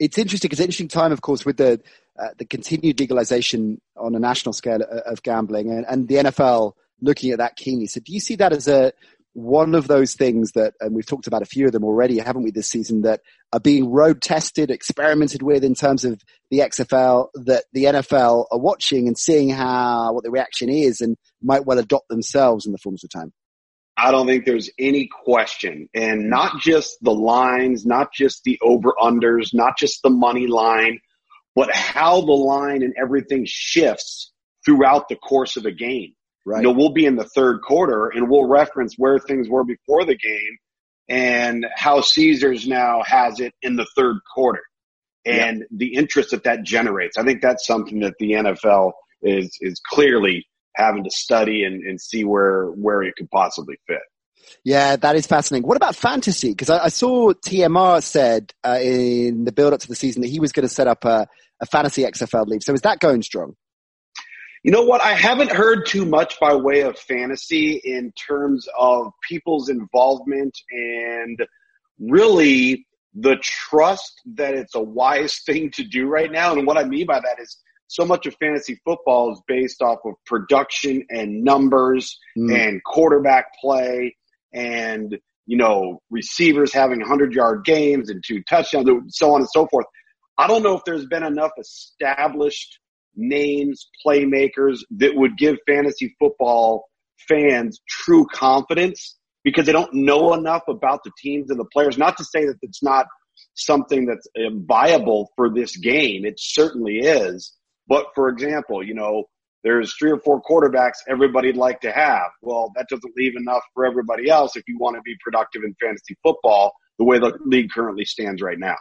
it's interesting. It's an interesting time, of course, with the uh, the continued legalization on a national scale of, of gambling, and, and the NFL looking at that keenly. So, do you see that as a one of those things that, and we've talked about a few of them already, haven't we, this season, that are being road tested, experimented with in terms of the XFL, that the NFL are watching and seeing how what the reaction is, and might well adopt themselves in the fullness of time. I don't think there's any question. And not just the lines, not just the over unders, not just the money line, but how the line and everything shifts throughout the course of a game. Right? You know, we'll be in the third quarter and we'll reference where things were before the game and how Caesars now has it in the third quarter and the interest that that generates. I think that's something that the NFL is, is clearly having to study and, and see where, where it could possibly fit. Yeah, that is fascinating. What about fantasy? Because I, I saw TMR said uh, in the build up to the season that he was going to set up a, a fantasy XFL league. So is that going strong? You know what? I haven't heard too much by way of fantasy in terms of people's involvement and really the trust that it's a wise thing to do right now. And what I mean by that is so much of fantasy football is based off of production and numbers Mm. and quarterback play and, you know, receivers having 100 yard games and two touchdowns, and so on and so forth. I don't know if there's been enough established names, playmakers that would give fantasy football fans true confidence because they don't know enough about the teams and the players. Not to say that it's not something that's uh, viable for this game. It certainly is. But for example, you know, there's three or four quarterbacks everybody'd like to have. Well, that doesn't leave enough for everybody else if you want to be productive in fantasy football the way the league currently stands right now.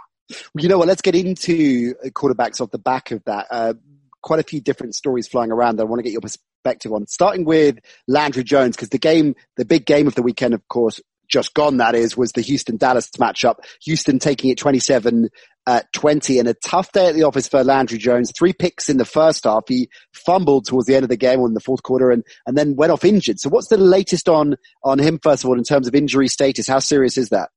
You know what? Let's get into quarterbacks off the back of that. Uh, quite a few different stories flying around that I want to get your perspective on. Starting with Landry Jones, because the game, the big game of the weekend, of course, just gone, that is, was the Houston Dallas matchup. Houston taking it 27 uh, 20 and a tough day at the office for Landry Jones. Three picks in the first half. He fumbled towards the end of the game in the fourth quarter and, and then went off injured. So what's the latest on, on him, first of all, in terms of injury status? How serious is that?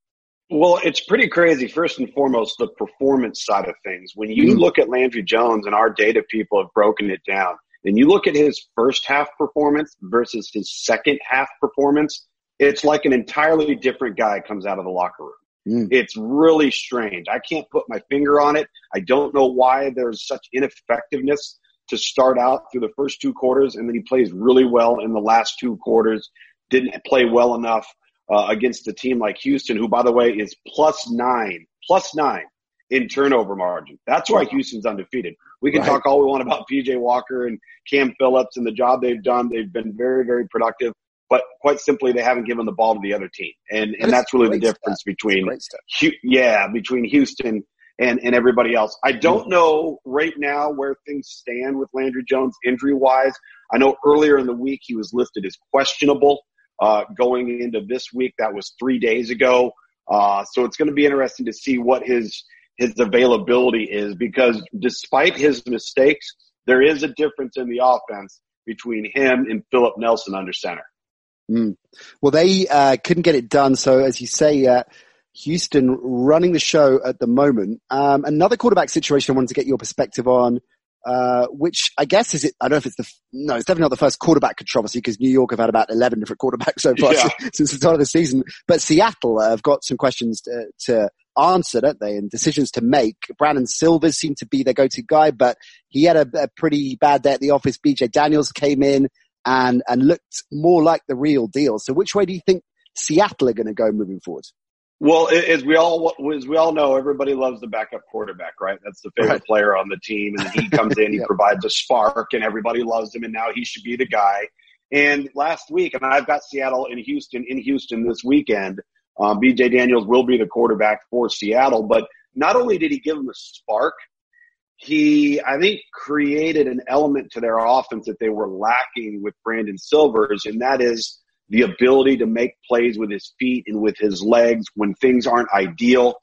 Well, it's pretty crazy. First and foremost, the performance side of things. When you mm-hmm. look at Landry Jones and our data people have broken it down, and you look at his first half performance versus his second half performance, it's like an entirely different guy comes out of the locker room. Mm. It's really strange. I can't put my finger on it. I don't know why there's such ineffectiveness to start out through the first two quarters, and then he plays really well in the last two quarters. Didn't play well enough uh, against a team like Houston, who, by the way, is plus nine, plus nine in turnover margin. That's why Houston's undefeated. We can right. talk all we want about PJ Walker and Cam Phillips and the job they've done. They've been very, very productive but quite simply they haven't given the ball to the other team, and and that's really the difference between yeah between Houston and and everybody else. I don't know right now where things stand with Landry Jones injury wise. I know earlier in the week he was listed as questionable. Uh, going into this week, that was three days ago. Uh, so it's going to be interesting to see what his his availability is because despite his mistakes, there is a difference in the offense between him and Philip Nelson under center. Mm. Well, they uh, couldn't get it done. So, as you say, uh, Houston running the show at the moment. Um, another quarterback situation I wanted to get your perspective on, uh, which I guess is it. I don't know if it's the no, it's definitely not the first quarterback controversy because New York have had about eleven different quarterbacks so far yeah. since the start of the season. But Seattle have got some questions to, to answer, don't they, and decisions to make. Brandon Silvers seemed to be their go-to guy, but he had a, a pretty bad day at the office. BJ Daniels came in and, and looked more like the real deal. So which way do you think Seattle are going to go moving forward? Well, as we all as we all know, everybody loves the backup quarterback, right? That's the favorite right. player on the team, and he comes in, he yep. provides a spark, and everybody loves him, and now he should be the guy. And last week, and I've got Seattle in Houston in Houston this weekend. Um, B.J. Daniels will be the quarterback for Seattle, but not only did he give him a spark, he, I think, created an element to their offense that they were lacking with Brandon Silvers, and that is the ability to make plays with his feet and with his legs when things aren't ideal.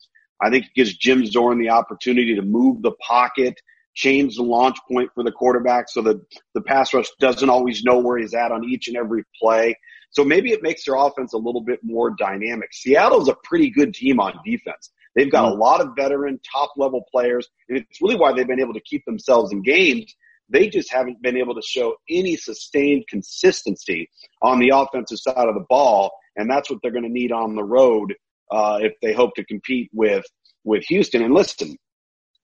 I think it gives Jim Zorn the opportunity to move the pocket, change the launch point for the quarterback so that the pass rush doesn't always know where he's at on each and every play. So maybe it makes their offense a little bit more dynamic. Seattle's a pretty good team on defense. They've got a mm-hmm. lot of veteran, top level players, and it's really why they've been able to keep themselves in games. They just haven't been able to show any sustained consistency on the offensive side of the ball, and that's what they're going to need on the road uh, if they hope to compete with with Houston. And listen,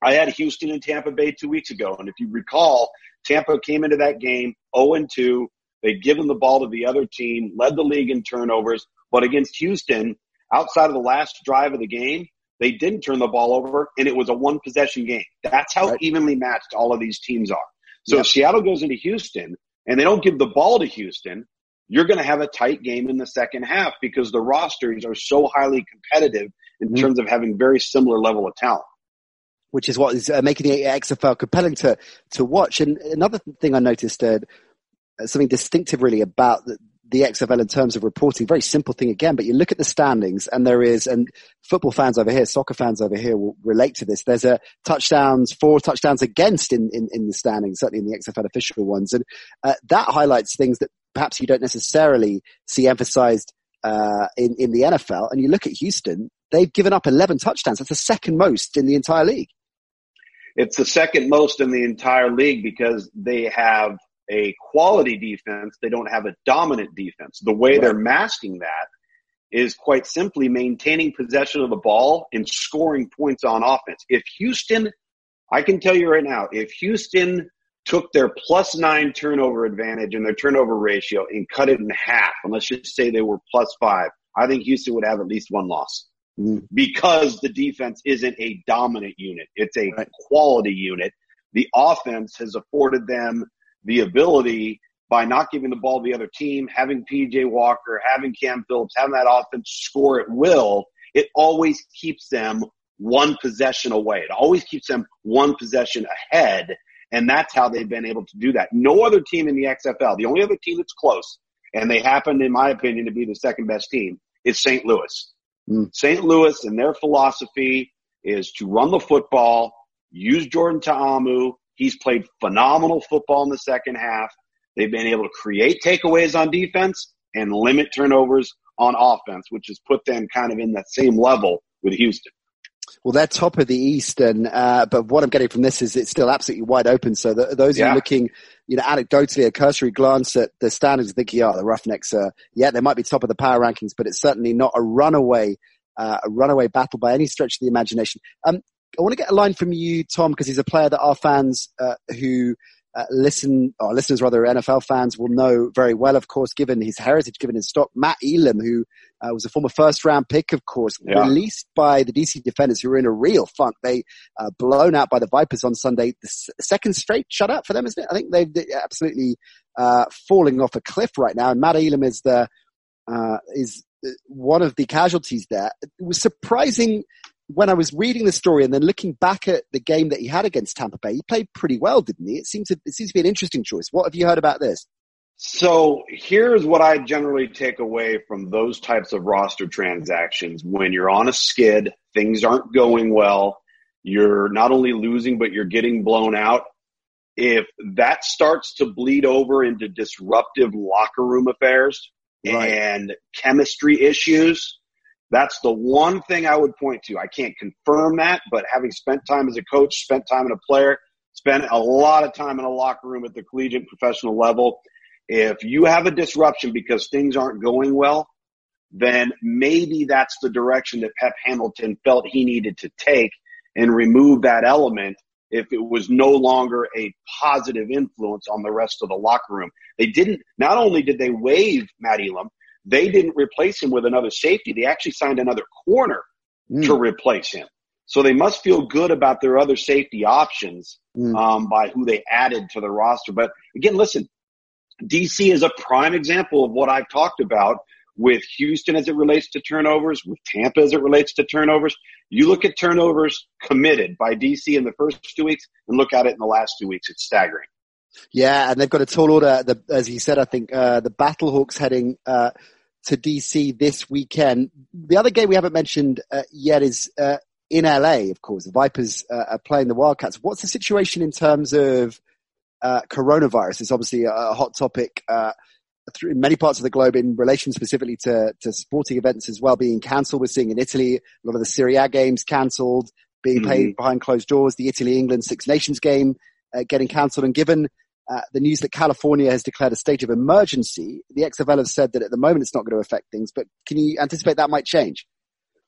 I had Houston and Tampa Bay two weeks ago, and if you recall, Tampa came into that game 0 and 2. They'd given the ball to the other team, led the league in turnovers, but against Houston, outside of the last drive of the game, they didn't turn the ball over, and it was a one possession game. That's how right. evenly matched all of these teams are. So yep. if Seattle goes into Houston and they don't give the ball to Houston, you're going to have a tight game in the second half because the rosters are so highly competitive in mm-hmm. terms of having very similar level of talent. Which is what is uh, making the XFL compelling to to watch. And another thing I noticed, uh, something distinctive really about the, the XFL in terms of reporting. Very simple thing again, but you look at the standings and there is, and football fans over here, soccer fans over here will relate to this. There's a touchdowns, four touchdowns against in, in, in the standings, certainly in the XFL official ones. And uh, that highlights things that perhaps you don't necessarily see emphasized uh, in, in the NFL. And you look at Houston, they've given up 11 touchdowns. That's the second most in the entire league. It's the second most in the entire league because they have a quality defense. They don't have a dominant defense. The way right. they're masking that is quite simply maintaining possession of the ball and scoring points on offense. If Houston, I can tell you right now, if Houston took their plus nine turnover advantage and their turnover ratio and cut it in half, and let's just say they were plus five, I think Houston would have at least one loss. Mm. Because the defense isn't a dominant unit. It's a right. quality unit. The offense has afforded them the ability by not giving the ball to the other team, having PJ Walker, having Cam Phillips, having that offense score at will, it always keeps them one possession away. It always keeps them one possession ahead. And that's how they've been able to do that. No other team in the XFL, the only other team that's close, and they happen, in my opinion, to be the second best team, is St. Louis. Mm. St. Louis and their philosophy is to run the football, use Jordan Ta'amu. He's played phenomenal football in the second half. They've been able to create takeaways on defense and limit turnovers on offense, which has put them kind of in that same level with Houston. Well, they're top of the East, and uh, but what I'm getting from this is it's still absolutely wide open. So the, those yeah. are looking, you know, anecdotally, a cursory glance at the standings, thinking, oh, the Roughnecks, are, yeah, they might be top of the power rankings, but it's certainly not a runaway, uh, a runaway battle by any stretch of the imagination. Um, I want to get a line from you, Tom, because he's a player that our fans uh, who uh, listen, or listeners rather, NFL fans will know very well, of course, given his heritage, given his stock. Matt Elam, who uh, was a former first round pick, of course, yeah. released by the DC Defenders, who were in a real funk. They uh, blown out by the Vipers on Sunday. The s- second straight shutout for them, isn't it? I think they've absolutely uh, falling off a cliff right now. And Matt Elam is the uh, is uh, one of the casualties there. It was surprising when I was reading the story and then looking back at the game that he had against Tampa Bay, he played pretty well, didn't he? It seems to, it seems to be an interesting choice. What have you heard about this? So here's what I generally take away from those types of roster transactions. When you're on a skid, things aren't going well. You're not only losing, but you're getting blown out. If that starts to bleed over into disruptive locker room affairs right. and chemistry issues, that's the one thing I would point to. I can't confirm that, but having spent time as a coach, spent time in a player, spent a lot of time in a locker room at the collegiate professional level. If you have a disruption because things aren't going well, then maybe that's the direction that Pep Hamilton felt he needed to take and remove that element if it was no longer a positive influence on the rest of the locker room. They didn't, not only did they waive Matt Elam, they didn't replace him with another safety. They actually signed another corner mm. to replace him. So they must feel good about their other safety options mm. um, by who they added to the roster. But again, listen, DC is a prime example of what I've talked about with Houston as it relates to turnovers, with Tampa as it relates to turnovers. You look at turnovers committed by DC in the first two weeks and look at it in the last two weeks. It's staggering. Yeah, and they've got a tall order. The, as he said, I think uh, the Battlehawks heading uh, to DC this weekend. The other game we haven't mentioned uh, yet is uh, in LA. Of course, the Vipers uh, are playing the Wildcats. What's the situation in terms of uh, coronavirus? It's obviously a, a hot topic. Through many parts of the globe in relation specifically to, to sporting events as well being cancelled. We're seeing in Italy, a lot of the Serie A games cancelled, being played mm-hmm. behind closed doors. The Italy-England Six Nations game uh, getting cancelled. And given uh, the news that California has declared a state of emergency, the XFL have said that at the moment it's not going to affect things. But can you anticipate that might change?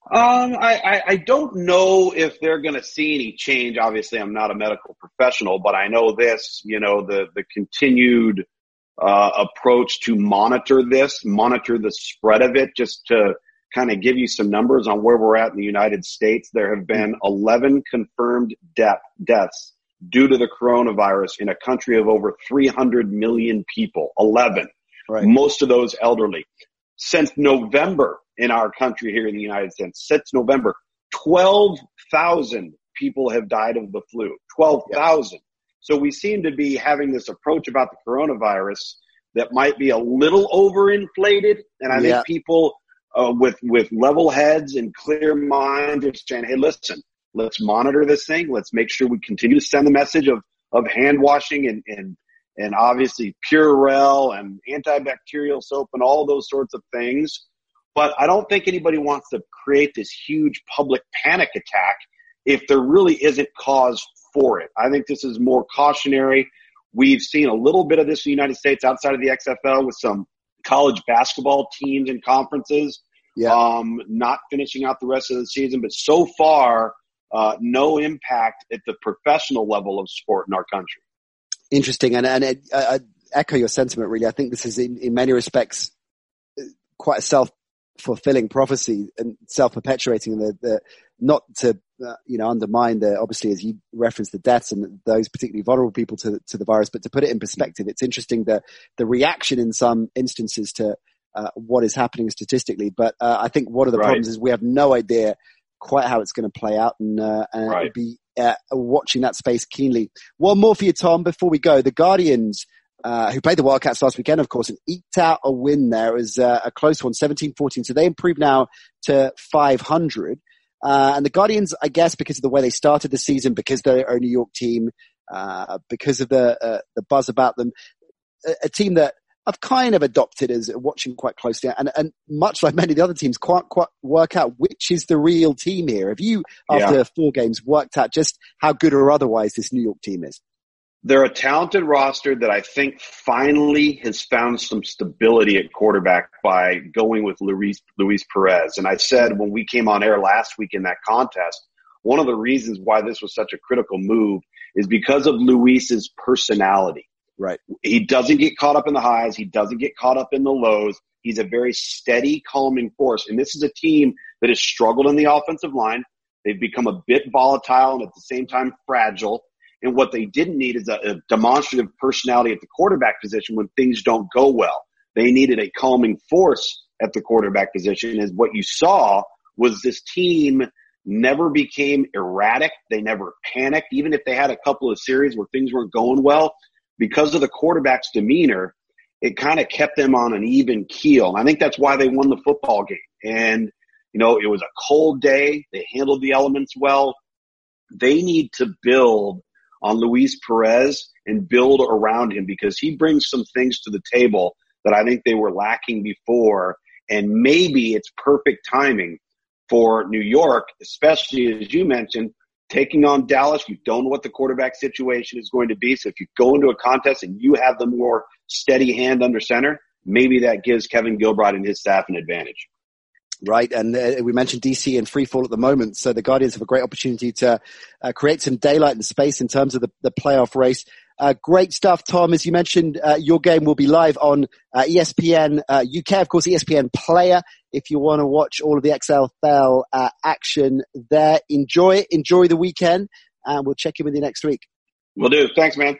Um, I, I, I don't know if they're going to see any change. Obviously, I'm not a medical professional, but I know this. You know, the the continued uh, approach to monitor this, monitor the spread of it, just to kind of give you some numbers on where we're at in the United States. There have been 11 confirmed death deaths due to the coronavirus in a country of over 300 million people, 11. Right. Most of those elderly. Since November in our country here in the United States, since November, 12,000 people have died of the flu. 12,000. Yep. So we seem to be having this approach about the coronavirus that might be a little overinflated. And I yeah. think people uh, with, with level heads and clear minds are saying, hey, listen, Let's monitor this thing. Let's make sure we continue to send the message of, of hand washing and, and, and obviously Purell and antibacterial soap and all those sorts of things. But I don't think anybody wants to create this huge public panic attack if there really isn't cause for it. I think this is more cautionary. We've seen a little bit of this in the United States outside of the XFL with some college basketball teams and conferences yeah. um, not finishing out the rest of the season. But so far, uh, no impact at the professional level of sport in our country. Interesting, and and I, I echo your sentiment. Really, I think this is in, in many respects quite a self fulfilling prophecy and self perpetuating. The, the not to uh, you know undermine the obviously as you referenced the deaths and those particularly vulnerable people to to the virus, but to put it in perspective, it's interesting that the reaction in some instances to uh, what is happening statistically. But uh, I think one of the right. problems is we have no idea quite how it's going to play out and, uh, and right. be uh, watching that space keenly. One more for you, Tom, before we go. The Guardians uh, who played the Wildcats last weekend, of course, and eked out a win there. It was uh, a close one, 17-14. So they improved now to 500. Uh, and the Guardians, I guess, because of the way they started the season, because they're a New York team, uh, because of the uh, the buzz about them, a, a, team that I've kind of adopted as watching quite closely, and, and much like many of the other teams, quite quite work out which is the real team here. Have you, after yeah. four games, worked out just how good or otherwise this New York team is? They're a talented roster that I think finally has found some stability at quarterback by going with Luis, Luis Perez. And I said when we came on air last week in that contest, one of the reasons why this was such a critical move is because of Luis's personality. Right. He doesn't get caught up in the highs. He doesn't get caught up in the lows. He's a very steady, calming force. And this is a team that has struggled in the offensive line. They've become a bit volatile and at the same time fragile. And what they didn't need is a, a demonstrative personality at the quarterback position when things don't go well. They needed a calming force at the quarterback position is what you saw was this team never became erratic. They never panicked. Even if they had a couple of series where things weren't going well, because of the quarterback's demeanor, it kind of kept them on an even keel. And I think that's why they won the football game. And, you know, it was a cold day. They handled the elements well. They need to build on Luis Perez and build around him because he brings some things to the table that I think they were lacking before. And maybe it's perfect timing for New York, especially as you mentioned, taking on Dallas. You don't know what the quarterback situation is going to be. So if you go into a contest and you have the more steady hand under center, maybe that gives Kevin Gilbride and his staff an advantage right? And uh, we mentioned DC in free fall at the moment, so the Guardians have a great opportunity to uh, create some daylight and space in terms of the, the playoff race. Uh, great stuff, Tom. As you mentioned, uh, your game will be live on uh, ESPN UK, uh, of course, ESPN Player. If you want to watch all of the XFL uh, action there, enjoy it. Enjoy the weekend, and we'll check in with you next week. We'll do. Thanks, man.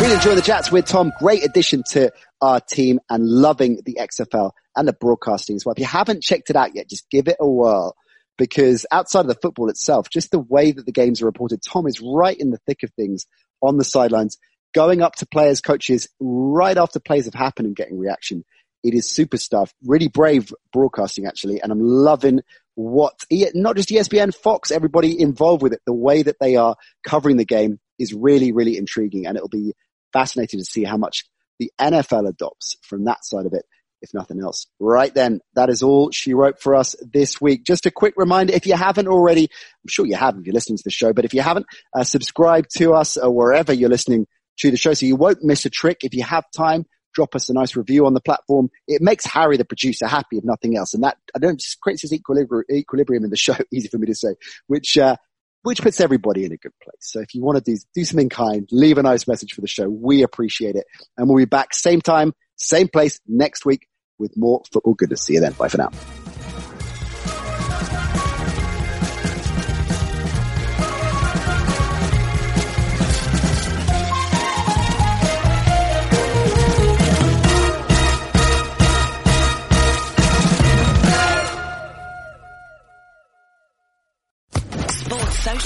Really enjoy the chats with Tom. Great addition to our team and loving the XFL and the broadcasting as well. If you haven't checked it out yet, just give it a whirl because outside of the football itself, just the way that the games are reported, Tom is right in the thick of things on the sidelines, going up to players, coaches right after plays have happened and getting reaction. It is super stuff. Really brave broadcasting actually. And I'm loving what, not just ESPN, Fox, everybody involved with it. The way that they are covering the game is really, really intriguing. And it'll be fascinating to see how much the NFL adopts from that side of it if nothing else. Right then, that is all she wrote for us this week. Just a quick reminder, if you haven't already, I'm sure you have if you're listening to the show, but if you haven't, uh, subscribe to us uh, wherever you're listening to the show so you won't miss a trick. If you have time, drop us a nice review on the platform. It makes Harry, the producer, happy if nothing else. And that, I don't, just creates this equilibrium, equilibrium in the show, easy for me to say, which, uh, which puts everybody in a good place. So if you want to do, do something kind, leave a nice message for the show. We appreciate it. And we'll be back same time, same place next week with more football goodness. See you then. Bye for now.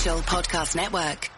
Podcast Network.